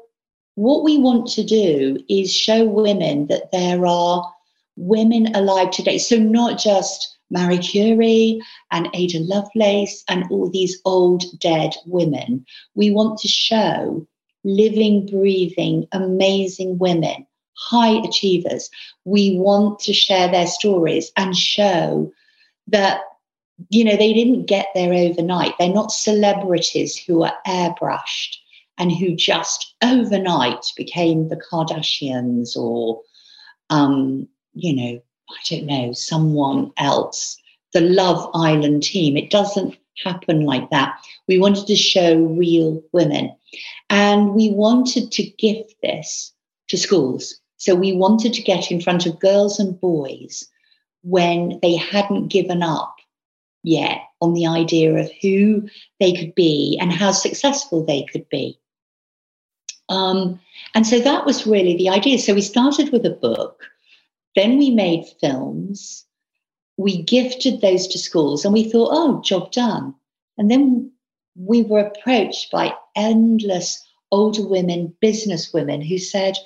what we want to do is show women that there are women alive today. So, not just Marie Curie and Ada Lovelace and all these old dead women. We want to show living, breathing, amazing women, high achievers. We want to share their stories and show that, you know, they didn't get there overnight. They're not celebrities who are airbrushed and who just overnight became the Kardashians or, um, you know, I don't know, someone else, the Love Island team. It doesn't happen like that. We wanted to show real women. And we wanted to give this to schools. So we wanted to get in front of girls and boys when they hadn't given up yet on the idea of who they could be and how successful they could be. Um, and so that was really the idea. So we started with a book then we made films. We gifted those to schools and we thought, oh, job done. And then we were approached by endless older women, business women who said,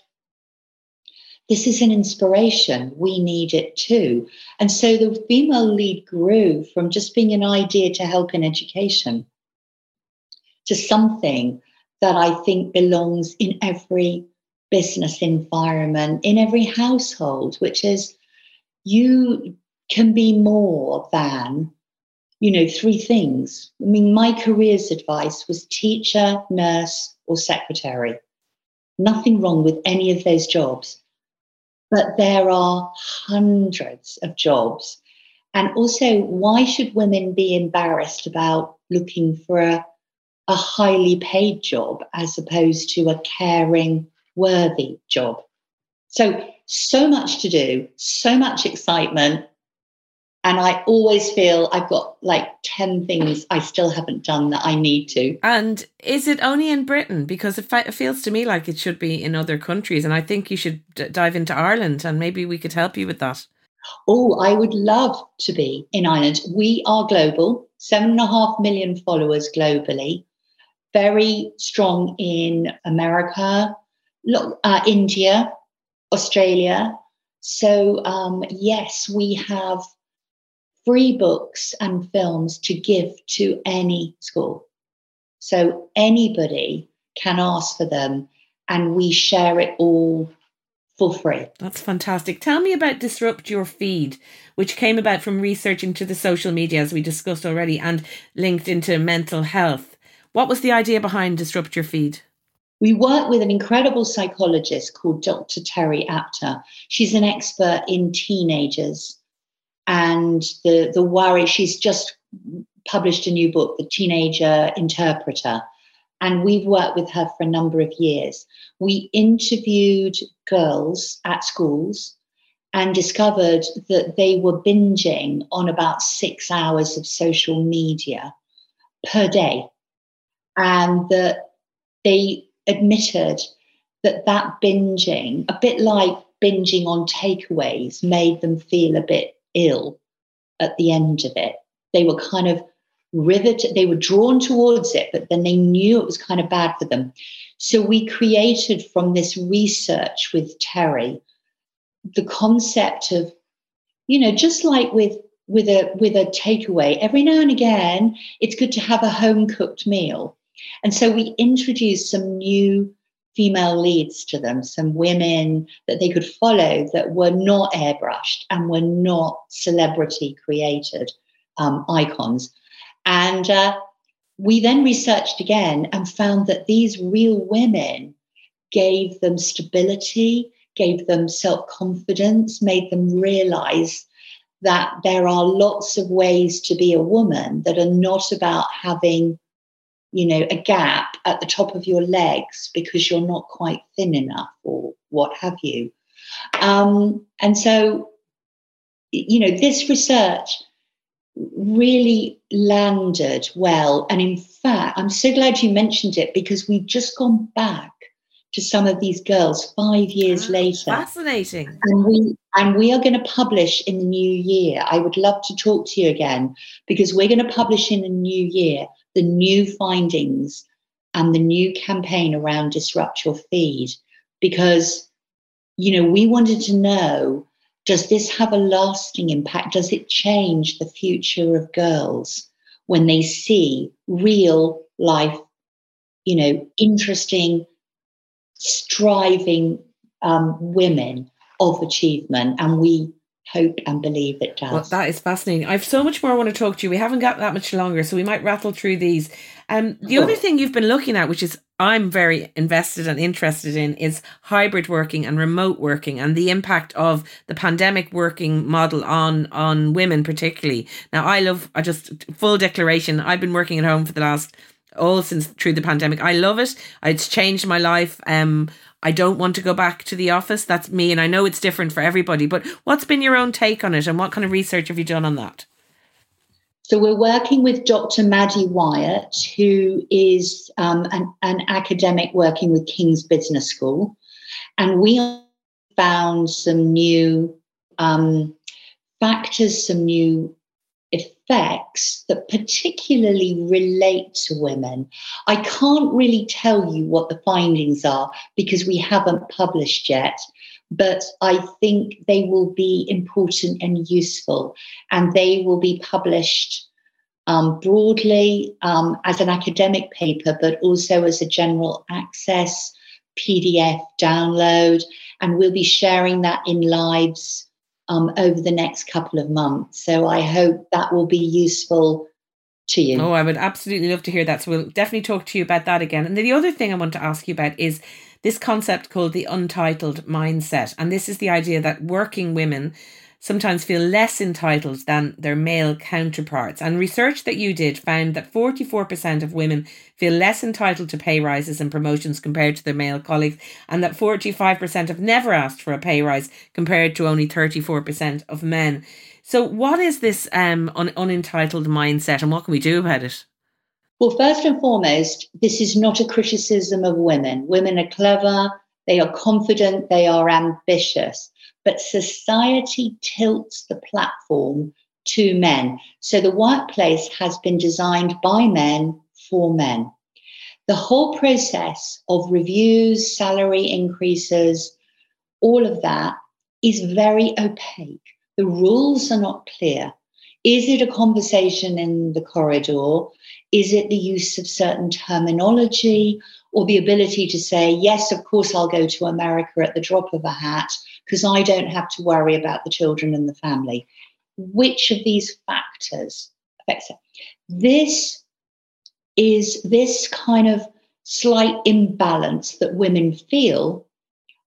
this is an inspiration. We need it too. And so the female lead grew from just being an idea to help in education to something that I think belongs in every business environment, in every household, which is you can be more than, you know, three things. I mean, my career's advice was teacher, nurse, or secretary. Nothing wrong with any of those jobs. But there are hundreds of jobs. And also, why should women be embarrassed about looking for a, a highly paid job as opposed to a caring, worthy job. So, so much to do, so much excitement. And I always feel I've got like 10 things I still haven't done that I need to. And is it only in Britain? Because it, it feels to me like it should be in other countries. And I think you should d- dive into Ireland and maybe we could help you with that. Oh, I would love to be in Ireland. We are global, seven and a half million followers globally, very strong in America, uh, India, Australia. So, um, yes, we have free books and films to give to any school. So anybody can ask for them and we share it all for free. That's fantastic. Tell me about Disrupt Your Feed, which came about from research into the social media, as we discussed already, and linked into mental health. What was the idea behind Disrupt Your Feed? We work with an incredible psychologist called Dr. Terri Apter. She's an expert in teenagers and the, the worry. She's just published a new book, The Teenager Interpreter and we've worked with her for a number of years. We interviewed girls at schools and discovered that they were binging on about six hours of social media per day, and that they admitted that that binging, a bit like binging on takeaways, made them feel a bit ill at the end of it. They were kind of riveted, they were drawn towards it, but then they knew it was kind of bad for them. So we created from this research with Terri the concept of, you know, just like with with a with a takeaway, every now and again, it's good to have a home cooked meal. And so we introduced some new female leads to them, some women that they could follow that were not airbrushed and were not celebrity created um, icons. And uh, we then researched again and found that these real women gave them stability, gave them self confidence, made them realize that there are lots of ways to be a woman that are not about having you know a gap at the top of your legs because you're not quite thin enough or what have you um, and so you know this research really landed well. And in fact, I'm so glad you mentioned it because we've just gone back to some of these girls five years oh, later. Fascinating. And we and we are going to publish in the new year. I would love to talk to you again because we're going to publish in the new year the new findings and the new campaign around disrupt your feed because you know we wanted to know does this have a lasting impact? Does it change the future of girls when they see real life, you know, interesting, striving um, women of achievement? And we hope and believe it does. Well, that is fascinating. I've so much more I want to talk to you. We haven't got that much longer, so we might rattle through these. Um, the other thing you've been looking at, which is I'm very invested and interested in, is hybrid working and remote working and the impact of the pandemic working model on on women, particularly. Now, I love. I just full declaration. I've been working at home for the last all since through the pandemic. I love it. It's changed my life. Um, I don't want to go back to the office. That's me. And I know it's different for everybody, but what's been your own take on it and what kind of research have you done on that? So we're working with Dr. Maddie Wyatt, who is um, an, an academic working with King's Business School. And we found some new um, factors, some new effects that particularly relate to women. I can't really tell you what the findings are because we haven't published yet, but I think they will be important and useful, and they will be published. Um, broadly um, as an academic paper, but also as a general access PDF download. And we'll be sharing that in lives um, over the next couple of months. So I hope that will be useful to you. Oh, I would absolutely love to hear that. So we'll definitely talk to you about that again. And the other thing I want to ask you about is this concept called the unentitled mindset. And this is the idea that working women sometimes feel less entitled than their male counterparts. And research that you did found that 44% of women feel less entitled to pay rises and promotions compared to their male colleagues, and that 45% have never asked for a pay rise compared to only 34% of men. So, what is this um, un- unentitled mindset and what can we do about it? Well, first and foremost, this is not a criticism of women. Women are clever, they are confident, they are ambitious but society tilts the platform to men. So the workplace has been designed by men for men. The whole process of reviews, salary increases, all of that is very opaque. The rules are not clear. Is it a conversation in the corridor? Is it the use of certain terminology or the ability to say, yes, of course, I'll go to America at the drop of a hat because I don't have to worry about the children and the family? Which of these factors affects it? This is this kind of slight imbalance that women feel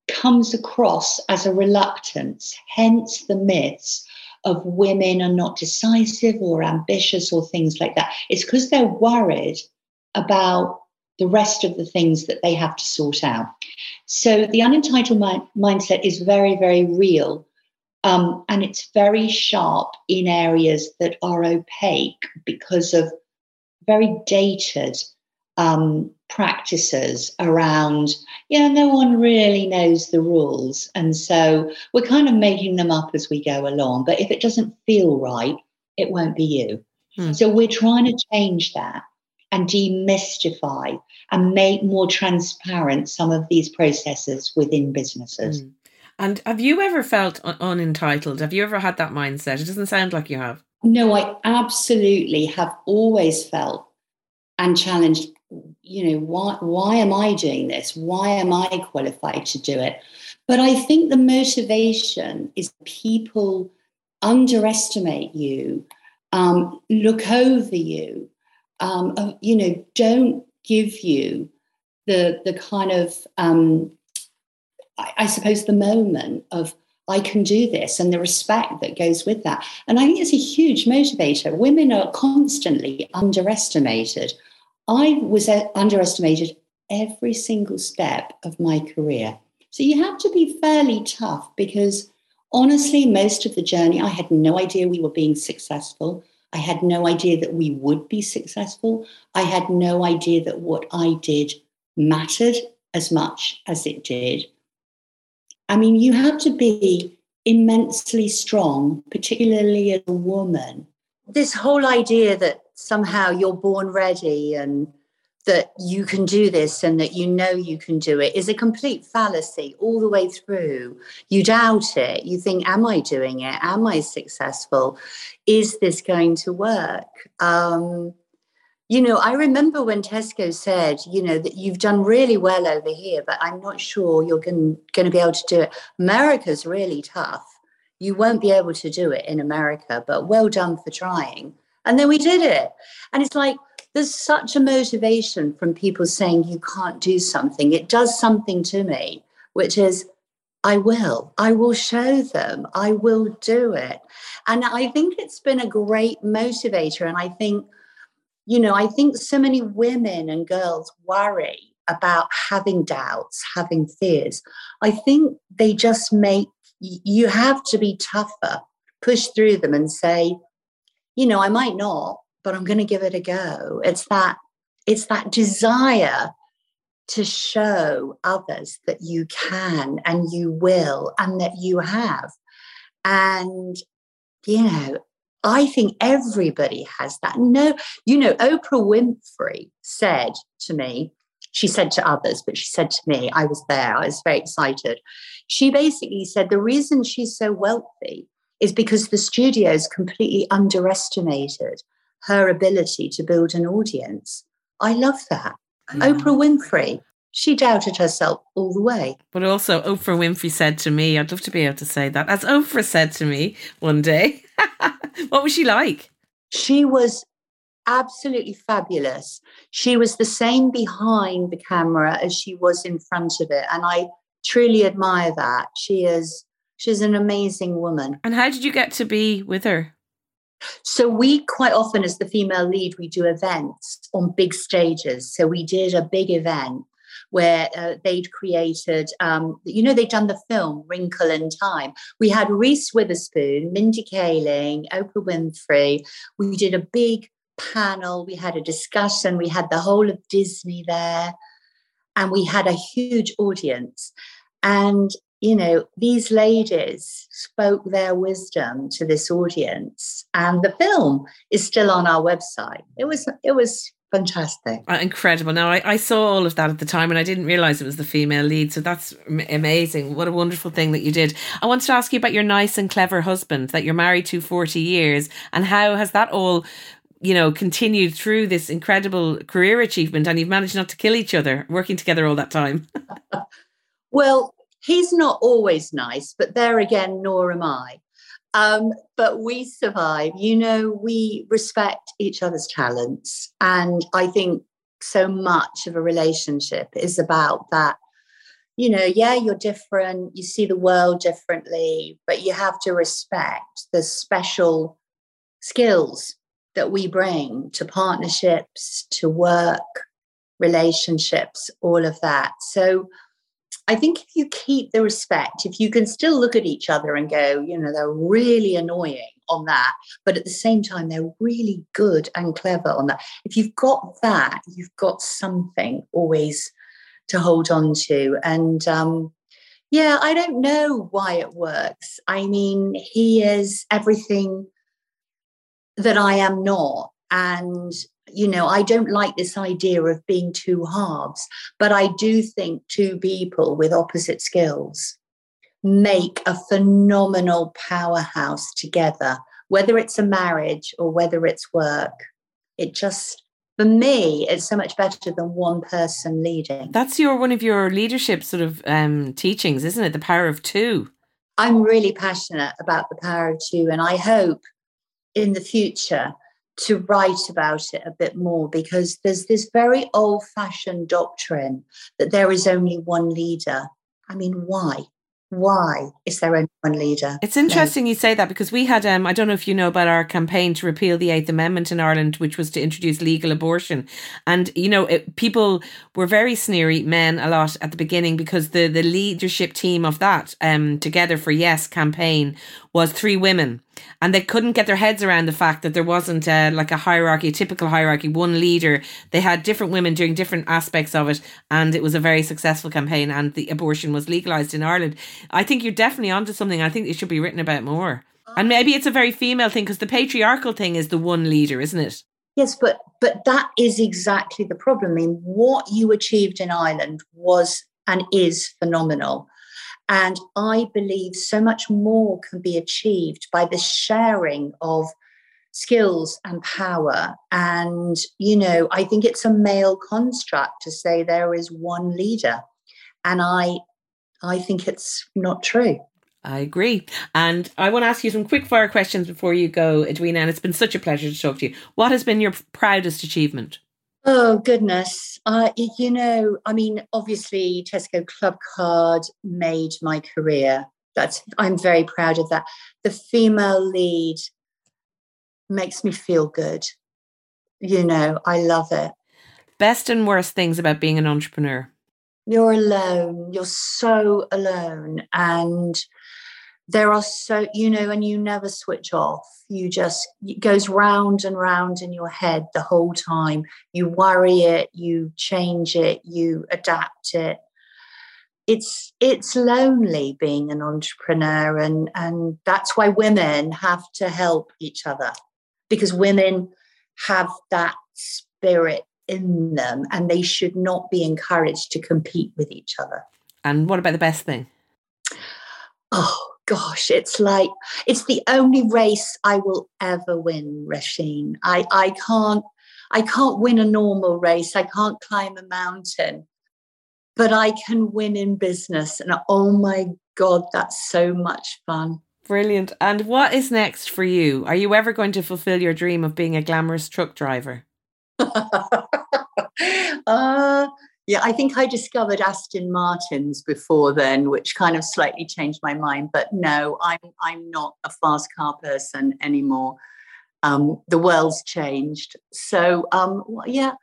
comes across as a reluctance, hence the myths of women are not decisive or ambitious or things like that. It's because they're worried about the rest of the things that they have to sort out. So the unentitled mindset is very, very real. Um, and it's very sharp in areas that are opaque because of very dated um, practices around, yeah, no one really knows the rules. And so we're kind of making them up as we go along. But if it doesn't feel right, it won't be you. Hmm. So we're trying to change that and demystify and make more transparent some of these processes within businesses. Hmm. And have you ever felt un- unentitled? Have you ever had that mindset? It doesn't sound like you have. No, I absolutely have always felt and challenged you know why why am i doing this why am i qualified to do it but i think the motivation is people underestimate you um, look over you um, uh, you know don't give you the the kind of um, I, I suppose the moment of I can do this and the respect that goes with that. And I think it's a huge motivator. Women are constantly underestimated. I was underestimated every single step of my career. So you have to be fairly tough because honestly, most of the journey, I had no idea we were being successful. I had no idea that we would be successful. I had no idea that what I did mattered as much as it did. I mean, you have to be immensely strong, particularly as a woman. This whole idea that somehow you're born ready and that you can do this and that you know you can do it is a complete fallacy all the way through. You doubt it. You think, Am I doing it? Am I successful? Is this going to work? Um, you know, I remember when Tesco said, you know, that you've done really well over here, but I'm not sure you're going, to be able to do it. America's really tough. You won't be able to do it in America, but well done for trying. And then we did it. And it's like, there's such a motivation from people saying you can't do something. It does something to me, which is, I will. I will show them. I will do it. And I think it's been a great motivator. And I think, you know, I think so many women and girls worry about having doubts, having fears. I think they just make you have to be tougher, push through them and say, you know, I might not, but I'm going to give it a go. It's that it's that desire to show others that you can and you will and that you have. And you know, I think everybody has that. No, you know, Oprah Winfrey said to me, she said to others, but she said to me, I was there, I was very excited. She basically said the reason she's so wealthy is because the studios completely underestimated her ability to build an audience. I love that. Yeah. Oprah Winfrey, she doubted herself all the way. But also, Oprah Winfrey said to me, I'd love to be able to say that, as Oprah said to me one day. what was she like? She was absolutely fabulous. She was the same behind the camera as she was in front of it. And I truly admire that. She is She's an amazing woman. And how did you get to be with her? So we quite often, as the female lead, we do events on big stages. So we did a big event where uh, they'd created, um, you know, they'd done the film Wrinkle in Time. We had Reese Witherspoon, Mindy Kaling, Oprah Winfrey. We did a big panel. We had a discussion. We had the whole of Disney there, and we had a huge audience. And you know, these ladies spoke their wisdom to this audience, and the film is still on our website. It was it was fantastic, uh, incredible. Now I, I saw all of that at the time, and I didn't realize it was the female lead. So that's amazing. What a wonderful thing that you did. I wanted to ask you about your nice and clever husband that you're married to forty years, and how has that all you know, continued through this incredible career achievement and you've managed not to kill each other working together all that time. well, he's not always nice, but there again, nor am I. Um, but we survive. You know, we respect each other's talents. And I think so much of a relationship is about that. You know, yeah, you're different, you see the world differently, but you have to respect the special skills that we bring to partnerships, to work, relationships, all of that. So I think if you keep the respect, if you can still look at each other and go, you know, they're really annoying on that, but at the same time, they're really good and clever on that. If you've got that, you've got something always to hold on to. And um, yeah, I don't know why it works. I mean, he is everything that I am not. And, you know, I don't like this idea of being two halves, but I do think two people with opposite skills make a phenomenal powerhouse together, whether it's a marriage or whether it's work. It just, for me, it's so much better than one person leading. That's your one of your leadership sort of um, teachings, isn't it? The power of two. I'm really passionate about the power of two, and I hope in the future to write about it a bit more because there's this very old fashioned doctrine that there is only one leader. I mean, why? why is there only one leader? It's interesting no. you say that because we had, um, I don't know if you know about our campaign to repeal the Eighth Amendment in Ireland, which was to introduce legal abortion. And, you know, it, people were very sneery, men a lot at the beginning, because the, the leadership team of that um, Together for Yes campaign was three women and they couldn't get their heads around the fact that there wasn't a, like a hierarchy, a typical hierarchy, one leader. They had different women doing different aspects of it, and it was a very successful campaign. And the abortion was legalized in Ireland. I think you're definitely onto something. I think it should be written about more. And maybe it's a very female thing because the patriarchal thing is the one leader, isn't it? Yes, but but that is exactly the problem. I mean, what you achieved in Ireland was and is phenomenal. And I believe so much more can be achieved by the sharing of skills and power. And, you know, I think it's a male construct to say there is one leader. And I I think it's not true. I agree. And I want to ask you some quick fire questions before you go, Edwina. And it's been such a pleasure to talk to you. What has been your proudest achievement? Oh goodness. Uh, you know, I mean, obviously Tesco Club Card made my career. That's I'm very proud of that. The female lead makes me feel good. You know, I love it. Best and worst things about being an entrepreneur. You're alone. You're so alone. And there are so you know and you never switch off. You just it goes round and round in your head the whole time. You worry it you change it you adapt it. It's it's lonely being an entrepreneur and and that's why women have to help each other because women have that spirit in them and they should not be encouraged to compete with each other. And what about the best thing? Oh gosh, it's like it's the only race I will ever win, Roisin. I, I can't I can't win a normal race. I can't climb a mountain, but I can win in business. And oh my God, that's so much fun. Brilliant. And what is next for you? Are you ever going to fulfill your dream of being a glamorous truck driver? uh, yeah, I think I discovered Aston Martins before then, which kind of slightly changed my mind. But no, I'm I'm not a fast car person anymore. Um, the world's changed. So um, yeah,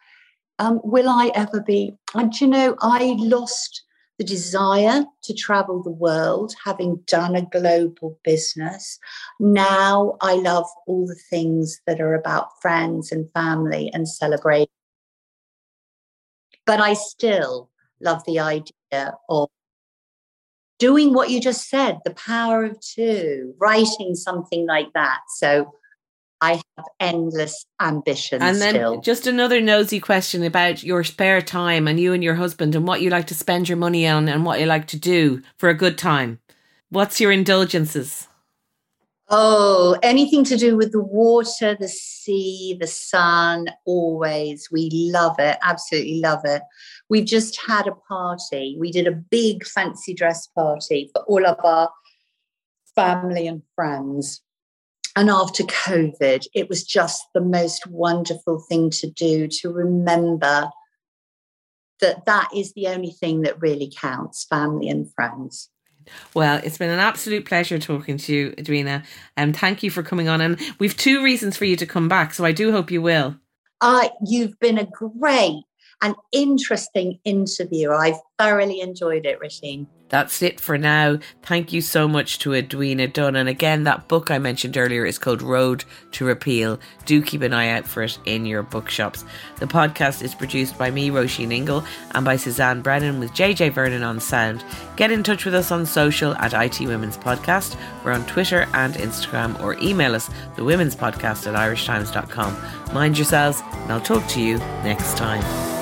um, will I ever be? And you know, I lost the desire to travel the world, having done a global business. Now I love all the things that are about friends and family and celebrating but I still love the idea of doing what you just said, the power of two, writing something like that. So I have endless ambitions. And then still. just another nosy question about your spare time and you and your husband and what you like to spend your money on and what you like to do for a good time. What's your indulgences? Oh, anything to do with the water, the sea, the sun, always. We love it, absolutely love it. We've just had a party. We did a big fancy dress party for all of our family and friends. And after COVID, it was just the most wonderful thing to do to remember that that is the only thing that really counts family and friends. Well, it's been an absolute pleasure talking to you, Edwina. And um, thank you for coming on. And we've two reasons for you to come back. So I do hope you will. Uh, you've been a great and interesting interview. I've thoroughly enjoyed it, Roisin. That's it for now. Thank you so much to Edwina Dunn. And again, that book I mentioned earlier is called Road to Repeal. Do keep an eye out for it in your bookshops. The podcast is produced by me, Roisin Ingle, and by Suzanne Brennan with JJ Vernon on sound. Get in touch with us on social at IT Women's Podcast. We're on Twitter and Instagram, or email us, the Women's Podcast at irishtimes.com. Mind yourselves, and I'll talk to you next time.